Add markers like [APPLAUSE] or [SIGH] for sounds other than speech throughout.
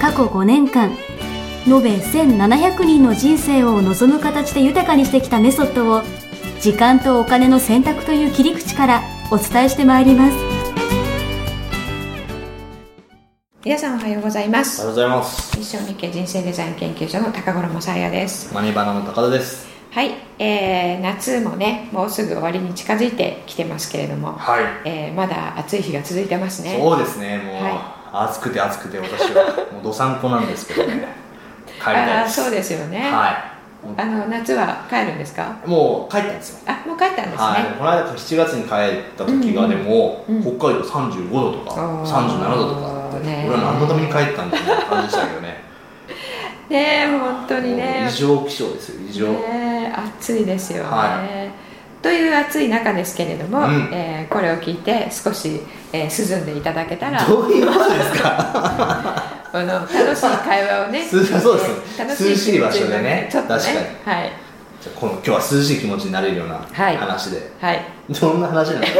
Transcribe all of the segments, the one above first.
過去5年間延べ1700人の人生を望む形で豊かにしてきたメソッドを時間とお金の選択という切り口からお伝えしてまいります。皆さんおはようございます。おはようございます。一生日経人生デザイン研究所の高頃もさあやです。マネバナの高田です。はい、えー、夏もねもうすぐ終わりに近づいてきてますけれども、はい。えーまだ暑い日が続いてますね。そうですねもう、は暑くて暑くて私はもうどさんこなんですけどね。帰りたいです。ああそうですよね、はあの夏は帰るんですか？いもう帰ったんですよ。あもう帰ったんですね、はい、この間7月に帰った時がでも、うんうん。北海道35度とかおー。37度とかあって、ね俺は何のために帰ったんだみたいな感じでしたけどね。ねえ本当にね。異常気象ですよ異常、ね暑いですよね、はという暑い中ですけれども、うん。えーこれを聞いて少し、えー涼んでいただけたらどういうことですか？[LAUGHS] あの楽しい会話をねそうです。えー楽涼しい場所でね。ちょっとね確はい。じゃあこの今日は涼しい気持ちになれるようなはい。話で、はい。どんな話なんです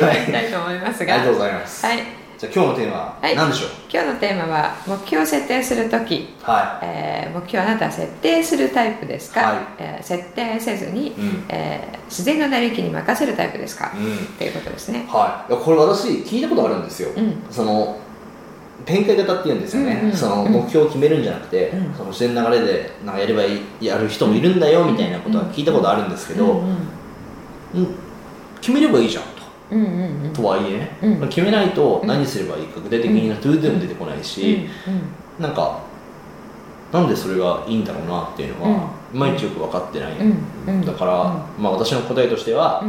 かはいいきたいと思いますが。ありがとうございます、はいじゃあ今日のテーマははい。何でしょう？今日のテーマは目標を設定するとき、はえー目標あなたは設定するタイプですか、はい。えー設定せずに、うん。えー自然の成り行きに任せるタイプですか、い、うん。っていうことですね。はい、いやこれ私聞いたことあるんですよ、うん。その展開型っていうんですよね、うんうんその目標を決めるんじゃなくて、うん。その自然な流れでなんかやればいいやる人もいるんだよみたいなことは聞いたことあるんですけど、うん。うん。決めればいいじゃんと。とはいえね、うん。決めないと何すればいいか具体的な ToDo も出てこないし、うん。なんかなんでそれがいいんだろうなっていうのは、いまいちよく分かってない、だから、まあ、私の答えとしては、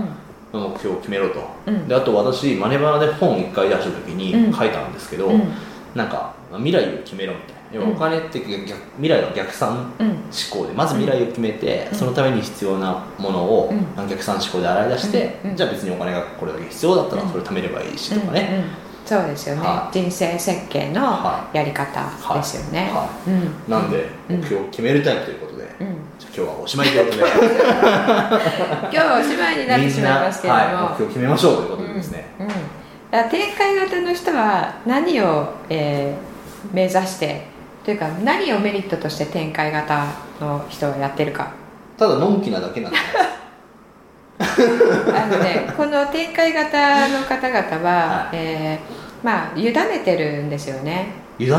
うん。目標を決めろと、うん。であと私マネバナで本1回出した時うん。に書いたんですけど、うん。なんか未来を決めろみたいな要はうん。お金って逆未来は逆算うん。思考でまず未来を決めて、うん。そのために必要なものをうん。逆算思考で洗い出して、うん。じゃあ別にお金がこれだけ必要だったらそれを貯めればいいしとかね、うん。うん。そうですよね、はい。人生設計のはやり方ですよね、はうん。なんでうん。目標を決めるタイプということで、今日はおしまいということで [LAUGHS] 今日はおしまいになってしまいますけれども、はい、目標を決めましょうということでですね、うん。うん、だから展開型の人は何を、えー目指してというか何をメリットとして展開型の人はやってるか。ただのんきなだけなんで [LAUGHS] あのねこの展開型の方々は、はい。えーまあ委ねてるんですよね。委ね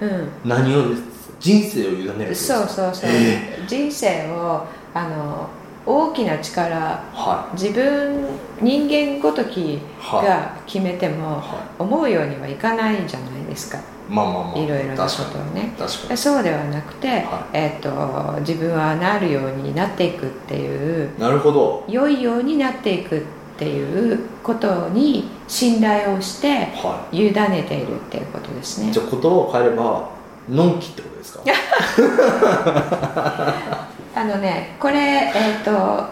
る？うん。何をです？人生を委ねるそうそうそう、え人生をあの大きな力は自分人間ごときはが決めてもは思うようにはいかないじゃないですか。いまあまあまあ。いろいろなことをね。に。確かに。そうではなくて、はえー、と自分はなるようになっていくっていうなるほど。良いようになっていくっていうことに信頼をしては委ねているっていうことですね。いじゃあ言葉を変えればのんきってことですか？[LAUGHS] あのねこれえっ、と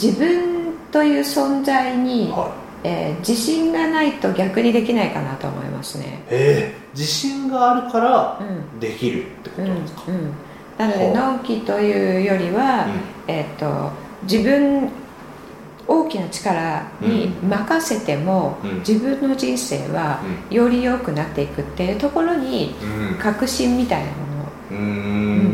自分という存在に、はえー自信がないと逆にできないかなと思いますね。いええ自信があるからうん。できるってこうんとですか、うんなのでのんきというよりは、えっ、と自分大きな力に任せても、うん。自分の人生はより良くなっていくっていうところにうん。確信みたいなものうーん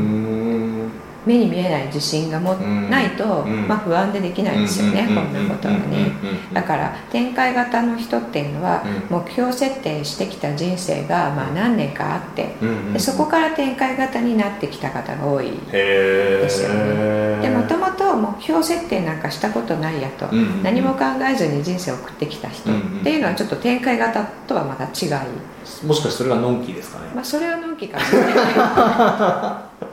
目に見えない自信がもうんないと、うんまあ、不安でできないですよね、うんこんなことはね、だから展開型の人っていうのは、う目標設定してきた人生がまあ何年かあって、でそこから展開型になってきた方が多いですよね。でもともと目標設定なんかしたことないやと、何も考えずに人生を送ってきた人っていうのはちょっと展開型とはまた違い、もしかしてそれがのんきですかね。まあ、それはのんきかもしれない [LAUGHS]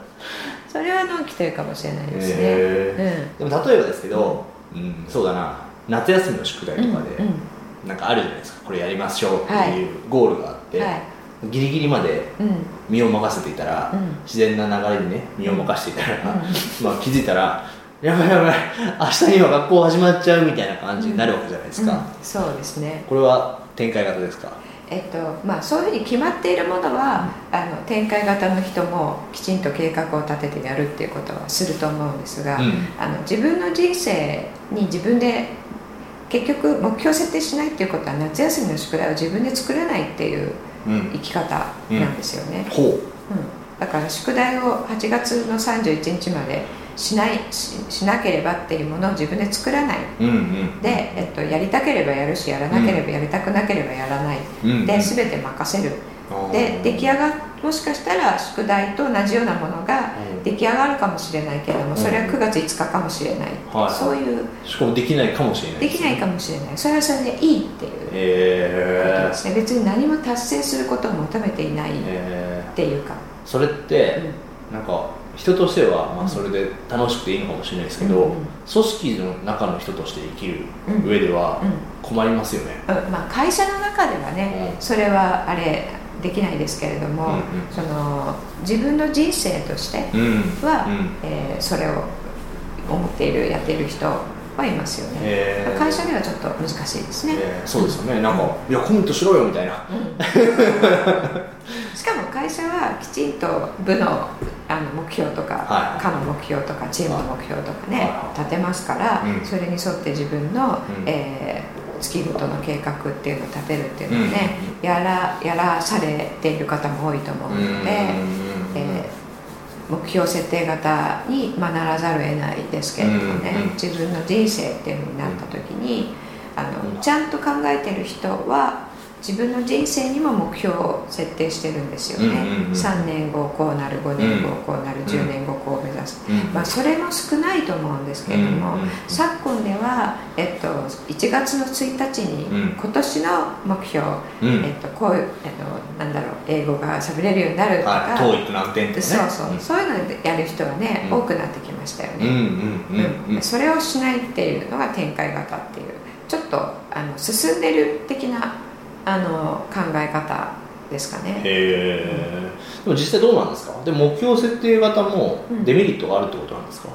それはのんきというかもしれないですね、へでも例えばですけど、うん。そうだな。夏休みの宿題とかで、うんうんなんかあるじゃないですか。これやりましょうっていうゴールがあって、はい。ギリギリまでうん。身を任せていたら、うん。自然な流れにね身を任せていたら、うん。[LAUGHS] まあ気づいたらやばいやばい明日には学校始まっちゃうみたいな感じになるわけじゃないですか、うん。そうですね。これは展開型ですか？えっとまあ、そういうふうに決まっているものは、あの展開型の人もきちんと計画を立ててやるっていうことはすると思うんですが、うん。あの自分の人生に自分で結局目標設定しないっていうことは夏休みの宿題を自分で作れないっていううん。生き方なんですよね、ほう。ん。だから宿題を8月の31日までしないししなければっていうものを自分で作らない、ううんうん。で、えっと、やりたければやるしやらなければやりたくなければやらない、うん。で全て任せる。で出来上がもしかしたら宿題と同じようなものがうん。出来上がるかもしれないけれどもそれは9月5日かもしれない、はい。そういうしかもできないかもしれないできないかもしれない。それはそれでいいっていうことえですね。別に何も達成することを求めていないっえていうか、それって、なんか人としては、まあ、うん。それで楽しくていいのかもしれないですけど、うんうん。組織の中の人として生きるうん上ではうん。困りますよね、うんまあ、会社の中ではね、うん。それはあれできないですけれども、うんうん。その自分の人生としてうん。は、うん。えーそれを思っているやっている人はいますよね、えー。会社ではちょっと難しいですね、えー。そうですよね。なんか、いやコミットしろよみたいな。しかも会社はきちんと部のあの目標とか、はい。課の目標とかチームの目標とかね、はい。はい立てますから、うん。それに沿って自分の、うん。えー月ごとの計画っていうのを立てるっていうのをね、やらやらされている方も多いと思うので、えー目標設定型に、まあ、ならざるを得ないですけれどもね、うんうん自分の人生っていうのになった時に、あのうんちゃんと考えてる人は自分の人生にも目標を設定してるんですよね、うんうんうん3年後こうなる5年後うんこうなる10年後こう目指す、うん。まあ、それも少ないと思うんですけれども、うんうん昨今では、えっと、1月の1日にうん。今年の目標、うん。えっと、こういう、えっと、なんだろう英語が喋れるようになるとか、ね。そうそう、そういうのでやる人はね、うん。多くなってきましたよね、うんうんうんうん。うん。それをしないっていうのが展開型っていうちょっとあの進んでる的なあの考え方ですかね。へえでも実際どうなんですか？でも目標設定型もうん。デメリットがあるってことなんですか、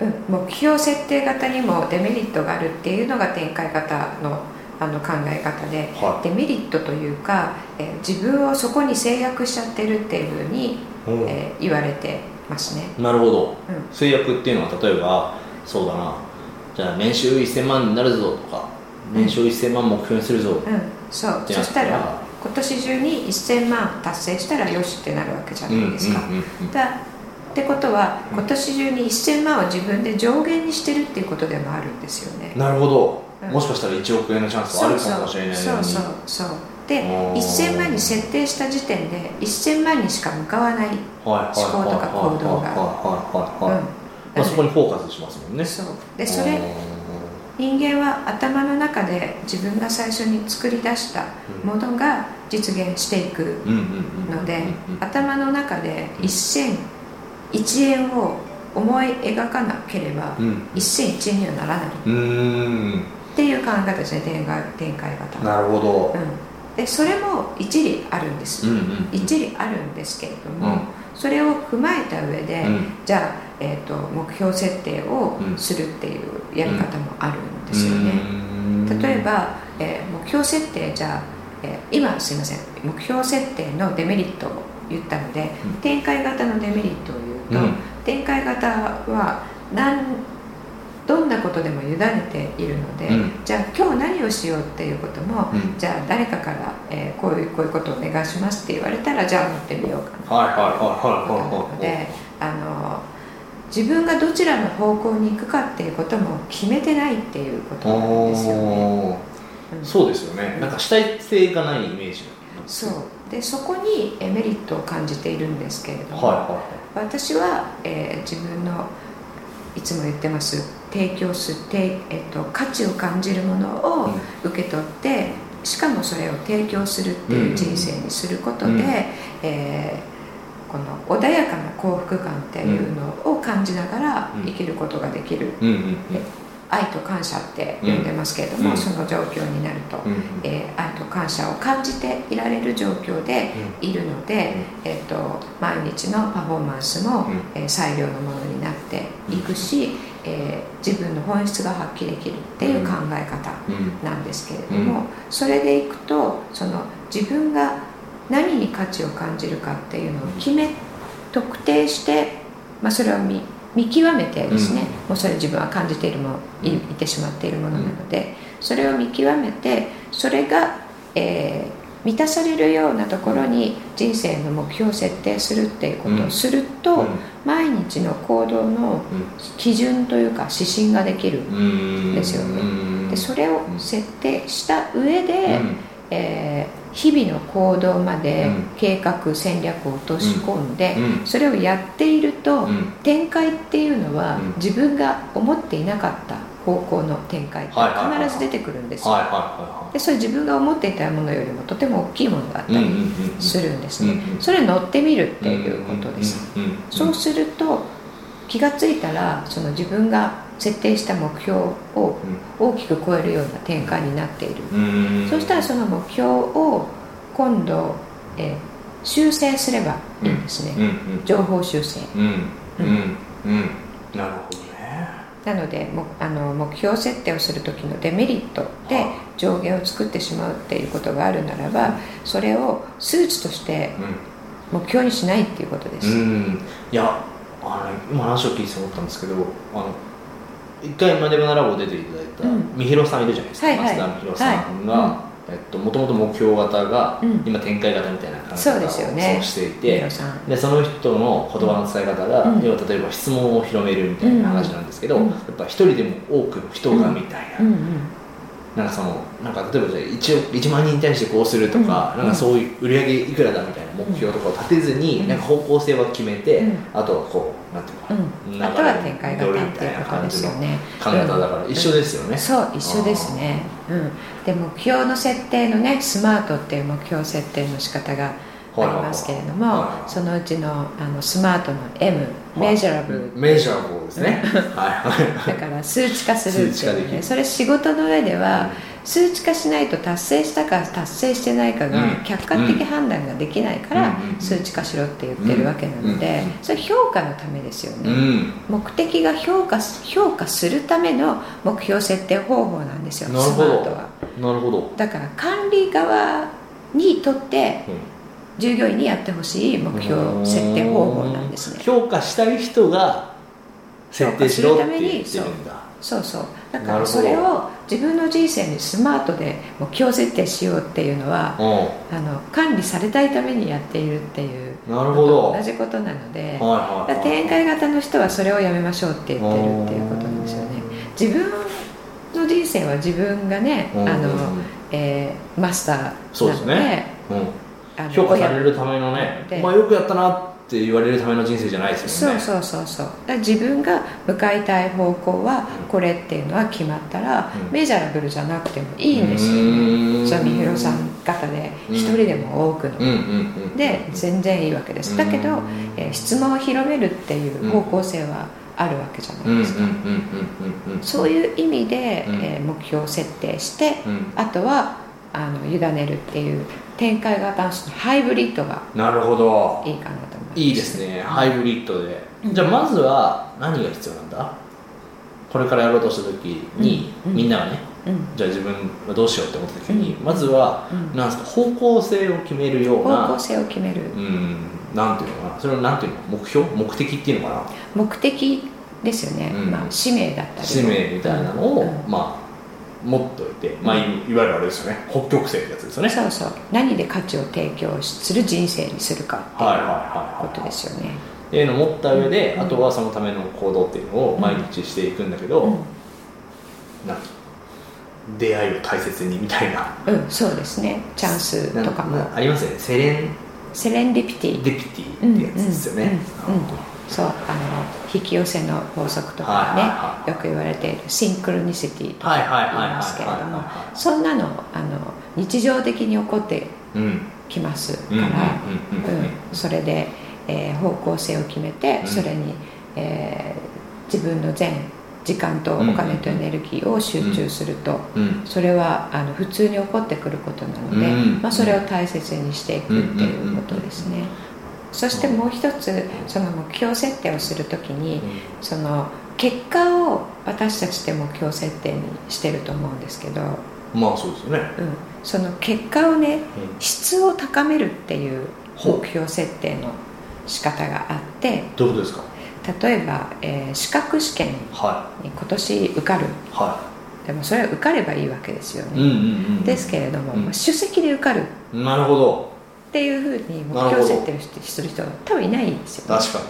うん、目標設定型にもデメリットがあるっていうのが展開型のあの考え方ではデメリットというか、えー自分をそこに制約しちゃってるっていうふうに、い、うん。えー言われてますね、なるほど。うん。制約っていうのは例えばそうだな。じゃあ年収1000万になるぞとか年収1000万目標にするぞ、うん、そうそしたたら今年中に1000万達成したらよしってなるわけじゃないですか、だってことはうん今年中に1000万を自分で上限にしてるっていうことでもあるんですよね。なるほど、うん。もしかしたら1億円のチャンスはあるかもしれないそうそうそう。でおー。1000万に設定した時点で1000万にしか向かわない、思考とか行動があ、そこにフォーカスしますもんねそうでそれ人間は頭の中で自分が最初に作り出したものが実現していくので頭の中で一銭一円を思い描かなければうん。一銭一円にはならない。っていう考え方ですね展開展開型。なるほど。うん、でそれも一理あるんです、一理あるんですけれども、うん。それを踏まえた上で、うん。じゃあ、えー、と目標設定をうんするっていうやり方もあるんですよね、ね例えば、えー目標設定じゃあ、えー今すいません。目標設定のデメリットを言ったので、うん。展開型のデメリットを言うと、うん。展開型は何どんなことでも委ねているので、うん。じゃあ今日何をしようっていうことも、うん。じゃあ誰かから、えーこういうこういうことをお願いしますって言われたらじゃあ乗ってみようかな。はいはいはいはいとはい思うのであの自分がどちらの方向に行くかっていうことも決めてないっていうことなんですよね。うん。そうですよね。なんか主体性がないイメージそう。でそこにえメリットを感じているんですけれども、はいは私は、えー自分のいつも言ってます提供する、てえっと価値を感じるものを受け取って、しかもそれを提供するっていう人生にすることで、うん。えーこの穏やかな幸福感っていうのを感じながらうん。生きることができる、いうんうんうん。愛と感謝って呼んでますけれども、うん。その状況になると、うん。えー愛と感謝を感じていられる状況でいるので、えー、と毎日のパフォーマンスも、うん。えー最良のものになっていくし、えー自分の本質が発揮できるっていう考え方うんなんですけれども、それでいくとその自分が何に価値を感じるかっていうのを決め特定して、まあ、それを見見極めてですね、もうそれ自分は感じているものいいてしまっているものなので、それを見極めてそれが、えー満たされるようなところに人生の目標を設定するっていうことをすると、毎日の行動の基準というか指針ができるうんですよね。うん。でそれを設定した上で、うん。えー日々の行動までうん。計画戦略を落とし込んで、うん。それをやっていると、うん。展開っていうのは、うん。自分が思っていなかった方向の展開って必ず出てくるんですよ、でそれ自分が思っていたものよりもとても大きいものがあったりするんですね、それ乗ってみるっていうことです、そうすると気がついたらその自分が設定した目標を大きく超えるような展開になっている、うん。そしたらその目標を今度、えー修正すればいいんですね、うん。うん。情報修正。うん。うん。うん。なるほどね。なのでもあの目標設定をする時のデメリットでは上限を作ってしまうっていうことがあるならばそれを数値として目標にしないっていうことです、いやあの今話を聞いて思ったんですけどあの一回マネバナラボ出ていただいたうん。みひろさんいるじゃないですか、はいはい。増田みひろさんが、はえっともともと目標型が、うん。今展開型みたいな考えそう方をでそうしていミてロさん。でその人の言葉の伝え方が、うん。要は例えば質問を広めるみたいな話なんですけど、うん。やっぱ一人でも多くの人がみたいな、うん。うん。なんかそのなんか例えばじゃあ 1, 億1万人に対してこうするとか、うん。なんかそういう売り上げいくらだみたいな目標とかを立てずに、うん。なんか方向性は決めて、うん。あとはこうなんていうのかうん、な、あとは展開型っていうことですよね。考え方だから一緒ですよね、そう一緒ですね、うん、で目標の設定のねスマートっていう目標設定の仕方がありますけれども、そのうちのあのスマートの M メジャラブルメジャーボーですね。はい。は [LAUGHS] いだから数値化するっていうね。それ仕事の上では数値化しないと達成したか達成してないかがうん。客観的判断ができないからうん。数値化しろって言ってるわけなのでうん。それ評価のためですようねん。目的が評価す評価するための目標設定方法なんですよスマートは。なるほど、だから管理側にとって従業員にやってほしい目標設定方法なんですね。評価したい人が設定しろって言ってるんだ。そうそう。だからそれを自分の人生にスマートで目標設定しようっていうのはうあの管理されたいためにやっているっていうなるほど。同じことなのでんはいはい展開型の人はそれをやめましょうって言ってるっていうことなんですよね。自分の人生は自分がねうんあの、えーマスターなのでそうですね。うん。あの評価されるためのねでお前よくやったなって言われるための人生じゃないですよね。そうそうそうそう。自分が向かいたい方向はこれっていうのは決まったら、うん。メジャラブルじゃなくてもいいんですよ。うーん。そうみひろさん方で。うん。一人でも多くの、うんで全然いいわけです。だけど、えー質問を広めるっていう方向性はあるわけじゃないですか、そういう意味で、うん。えー目標設定して、うん。あとはあの委ねるっていう展開型のハイブリッドがなるほど。いいかなと。思いいいですね。ハイブリッドで。うん。じゃあまずは何が必要なんだ？これからやろうとした時にうん。みんながね。うん。じゃあ自分はどうしようって思った時にうん。まずはうん。なんですか方向性を決めるよう方向な性を決める。うんなんていうのかな。それをなんていうの？目標？目的っていうのかな？目的ですよね、うん。まあ、使命だったり。使命みたいなのを、うん。まあ持っておいて、まあ、いいわゆるあれですよね。北極星ってやつですよね。そうそう。何で価値を提供する人生にするかってはいうことですよね、っていうのを持った上で、うん。あとはそのための行動っていうのを毎日していくんだけど、うん。出会いを大切にみたいな。うん、そうですね。チャンスとかも。ありますよね。セレンセレンディピティ。ディピティってやつですよね、うんうんうんそうあの引き寄せの法則とかね、はいはいはい。よく言われているシンクロニシティとはいか言いますけれどもはそんなのあの日常的に起こってきますから、うんうんうんうんうん。それで、えー方向性を決めて、うん。それに、えー自分の全時間とお金とエネルギーを集中すると、うん。それはあの普通に起こってくることなので、うん。まあ、それを大切にしていくっていうことですね、そしてもう一つその目標設定をするときにその結果を私たちって目標設定にしてると思うんですけど、まあそうですよね。うん、その結果をねうん。質を高めるっていう目標設定の仕方があってどういうことですか？例えば、えー資格試験はに今年受かる。い。はでもそれは受かればいいわけですよね、いうんうんうん。ですけれども、うん。まあ首席で受かる。なるほどっていうふうに目標設定をしてする人は多分いないんですよ、ね、確かうん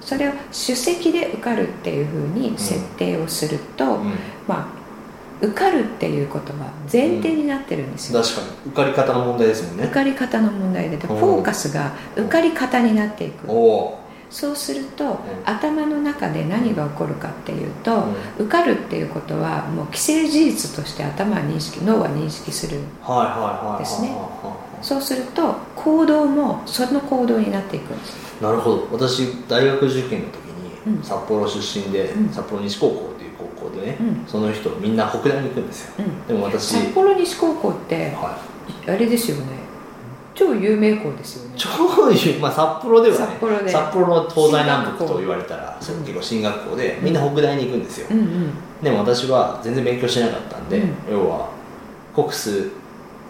それを首席で受かるっていうふうに設定をすると、に、うん、まあ受かるっていうことは前提になってるんですよ、確かに。受かり方の問題ですもんね。受かり方の問題でフうん。ォーカスが受かり方になっていく。おお。そうすると、ん。頭の中で何が起こるかっていうと、受かるっていうことはもう既成事実として頭は認識脳は認識するはいはいはいはいですね。はそうすると行動もその行動になっていくんです。いなるほど。私大学受験の時に、うん。札幌出身で、うん。札幌西高校っていう高校でね、うん。その人みんな北大に行くんですよ。うん。でも私札幌西高校ってはあれですよね。超有名校ですよね。い超有まあ札幌ではね札幌で。札幌の東西南北と言われたら結構進学校でみんな北大に行くんですよ、うんうん。でも私は全然勉強してなかったんで、うん。要は国数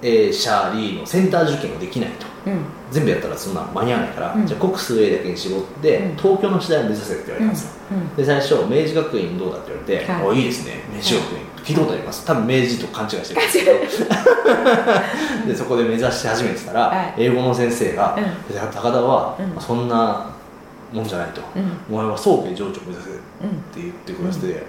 A シャーリーのセンター受験ができないと。うん。全部やったらそんな間に合わないから、うん。じゃあ国数 A だけに絞って、うん。東京の次第を目指せって言われたんですよ、うん。で最初明治学院どうだって言われて「はい。おいいですね。明治学院、聞い。たことあります。多分明治と勘違いしてる。ん [LAUGHS] ですけどでそこで目指して始めてたら、はい。英語の先生がうん「いや高田はうん。そんなもんじゃないと、うん。お前は早慶上智を目指せ」ってうん言ってくださって、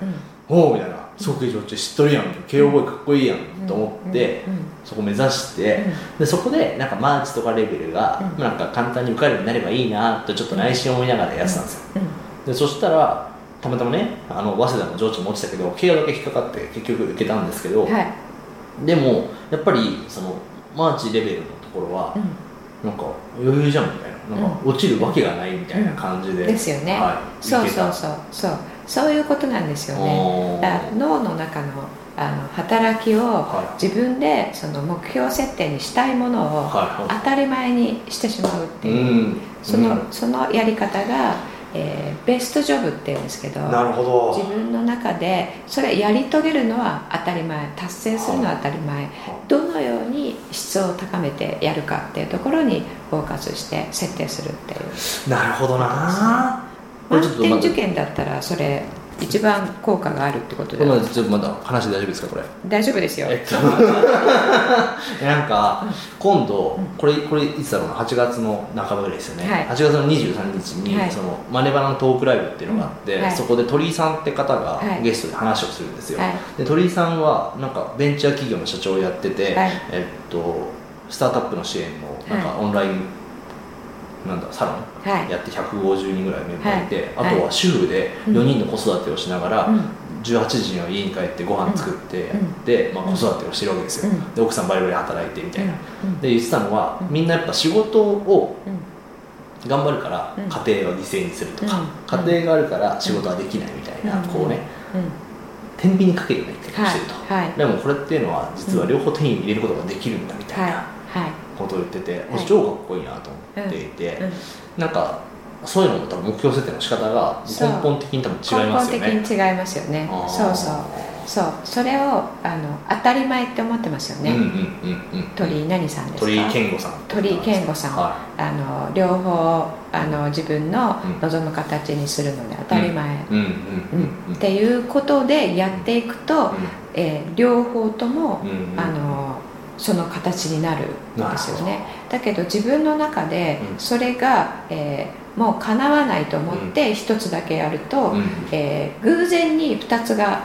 うん。おおみたいな「早慶上智知っとるやん」慶応ボーイかっこいいやん、と思って、うんそこ目指して、でそこでなんかマーチとかレベルが、うん。なんか簡単に受かるようになればいいなとちょっと内心思いながらやってたんですよ、うんでそしたらたまたまねあの早稲田の上智も落ちたけど慶応だけ引っかかって結局受けたんですけど、はい。でもやっぱりそのマーチレベルのところは、なんか余裕じゃんみたいな。なんか落ちるわけがないみたいな感じで、ですよね、はい、そうそうそう。そうそういうことなんですよね。だから脳の中のあの働きをは自分でその目標設定にしたいものを当たり前にしてしまうっていいう、うん。そのうん。そのやり方が、えーベストジョブっていうんですけどなるほど。自分の中でそれやり遂げるのは当たり前。達成するのは当たり前。どのように質を高めてやるかっていうところにフォーカスして設定するっていう。なるほどな満点受験だったらそれ一番効果があるってことでちょっとまだ話大丈夫ですかこれ？大丈夫ですよ、えっと [LAUGHS] なんか今度これこれいつだろうな？8月の半ばぐらいですよね、はい。8月の23日に、はい。そのマネバナのトークライブっていうのがあって、うんはい。そこで鳥居さんって方がはい。ゲストで話をするんですよ、はい。で鳥居さんはなんかベンチャー企業の社長をやってて、はい。えっとスタートアップの支援のなんかオンライン、なんだサロン？はい。やって150人ぐらいメンバーいて、はい。あとは主婦で4人の子育てをしながら、うん。18時には家に帰ってご飯作ってやうん。って、まあ、子育てをしてるわけですよ、うん。で奥さんバリバリ働いてみたいな、うん。で言ってたのは、うん。みんなやっぱ仕事をうん。頑張るからうん。家庭は犠牲にするとか、うん。家庭があるから仕事はできないみたいな、うん。こうね。うん。天秤にかけるような言い方をしてると、でもこれっていうのは実は両方手に入れることができるんだみたいな。はいことを言ってて、はい。超かっこいいなと思っていて、うん。なんかそういうのも多分目標設定の仕方が根本的に多分違いますよね。根本的に違いますよね。そうそう。そう。それをあの当たり前って思ってますよね、うんうんうんうん鳥居何さんですか？鳥居健吾さん。鳥居健吾さん。はあの両方あの自分の望む形にするので当たり前、いうんうんうんうん。っていうことでやっていくと、えー両方とも、うんうん。あのその形になるんですよね。だけど自分の中でうん。それが、えーもう叶わないと思って一つだけやると、うん。えー偶然に二つが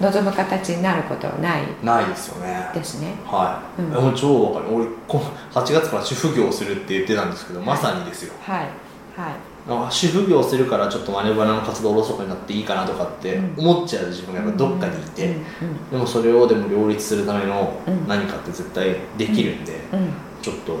望む形になることはない。ないですよね。ですね。はい、うん。もう超わかる。俺こ8月から主婦業をするって言ってたんですけどまさにですよ。はい。はい。あ主婦業するからちょっとマネバナの活動おろそかになっていいかなとかってうん。思っちゃう自分がやっぱどっかにいて、うん。でもそれをでも両立するためのうん。何かって絶対できるんで、ちょっと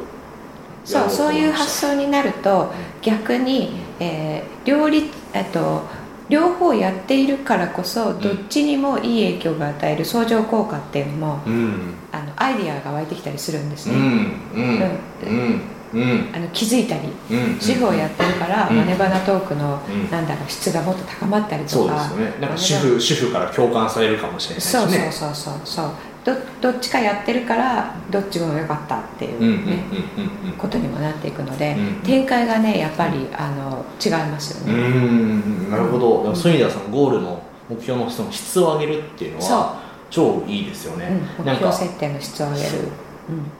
そうそういう発想想になると逆に、えー両立えっと両方やっているからこそどっちにもいい影響が与える相乗効果っていうのも、うん。あのアイディアが湧いてきたりするんですね、うんあの気づいたりうん。主婦をやってるから、うん。マネバナトークの、うん。なんだろう質がもっと高まったりそうでとかね。なんか主婦主婦から共感されるかもしれないしそうね。そうそうそうそう。どどっちかやってるからどっちも良かったっていううんうんうんね、うん。ことにもなっていくので、うん。展開がねやっぱりあの違いますようね、ん。なるほど。でもそういう意味ではそのゴールの目標のその質を上げるっていうのは超いいですよね、うん、目標設定の質を上げる、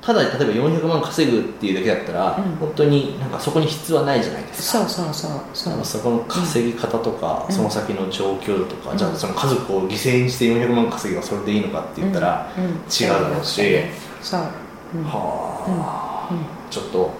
ただ例えば400万稼ぐっていうだけだったら、うん。本当になんかそこに質はないじゃないでうん、すか。そうそうそうそう。そこの稼ぎ方とか、うん。その先の状況とか、うん。じゃあその家族を犠牲にして400万稼げばそれでいいのかって言ったら、違うだろうし。そう、う。ん。はあ、うん。ちょっと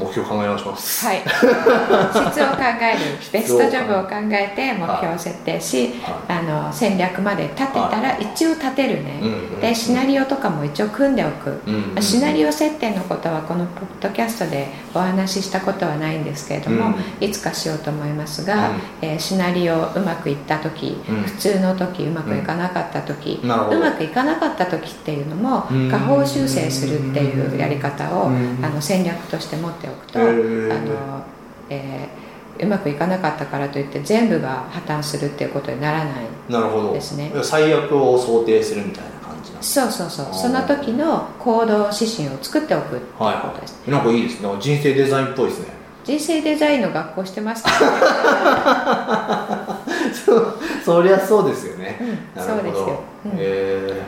目標考え直します。はい、質を考えるベストジョブを考えて目標を設定し、はあの戦略まで立てたら一応立てるね、うんうんでシナリオとかも一応組んでおく、うんうんシナリオ設定のことはこのポッドキャストでお話ししたことはないんですけれども、いつかしようと思いますが、うん。えーシナリオうまくいった時、うん。普通の時うまくいかなかった時、うまくいかなかった時っていうのもうん。下方修正するっていうやり方を、うん。あの戦略として持っておくと、あのえーうまくいかなかったからといって全部が破綻するっていうことにならないなるほど。ですね最悪を想定するみたいな感じなそうそうそう。その時の行動指針を作っておくっていうはいことです、はいなんかいいですね。人生デザインっぽいですね。人生デザインの学校してますか？そ [LAUGHS] うそりゃそうですよね、うんなるほど。そうですよ。うん。へ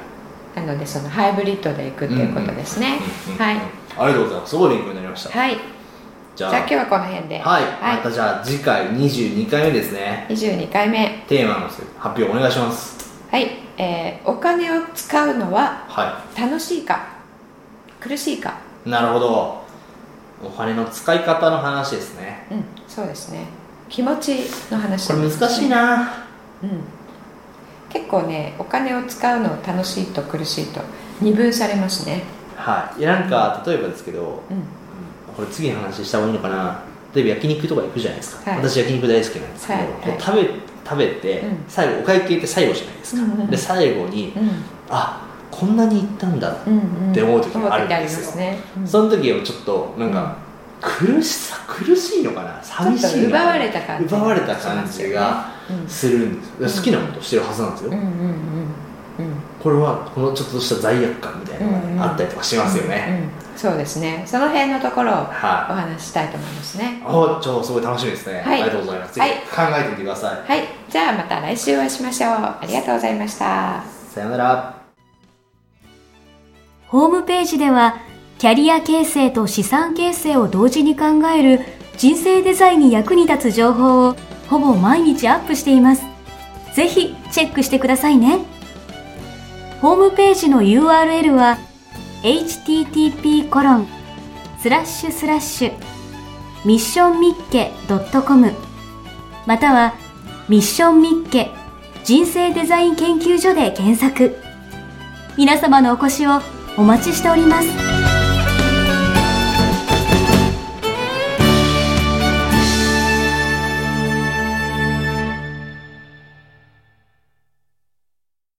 なのでそのハイブリッドでいくっていうことですね、はい、ありがとうございます。すごい勉強になりました。はい、じゃあ今日はこの辺で。はい、はい。またじゃあ次回22回目ですね。22回目。テーマの発表お願いします。はい、えーお金を使うのはは楽しいか苦しいか。いなるほど。お金の使い方の話ですね。うん。そうですね。気持ちの話。これ難しいな、なうん、結構ねお金を使うの楽しいと苦しいと二分されますね。はい。いやなんか例えばですけどうんこれ次の話した方がいいのかな。例えば焼肉とか行くじゃないですか、はい。私焼肉大好きなんですけど、はい。こう食べ食べて、うん。最後お会計って最後じゃないですか、うんうんで最後にうん。あこんなに行ったんだ、って思う時があるんですよ。思う時ありますね、うん。その時はちょっとなんか、苦しさ苦しいのかな。寂しいのか奪われた感じ。奪われた感じがうんするんですよ、好きなことしてるはずなんですよ、うんうんうんうんこれはこのちょっとした罪悪感みたいなのがあったりとかしますよね、うんうんそうですね。その辺のところをおはい。話ししたいと思いますね。おちょすごい楽しみですね、はい。ありがとうございます、はい。考えてみてください、はい。じゃあまた来週お会いしましょう。ありがとうございました。さよなら。ホームページではキャリア形成と資産形成を同時に考える人生デザインに役に立つ情報をほぼ毎日アップしています。ぜひチェックしてくださいね。ホームページの URL は http コロンスラッシュスラッシュミッションミッケ .com またはミッションミッケ人生デザイン研究所で検索。皆様のお越しをお待ちしております。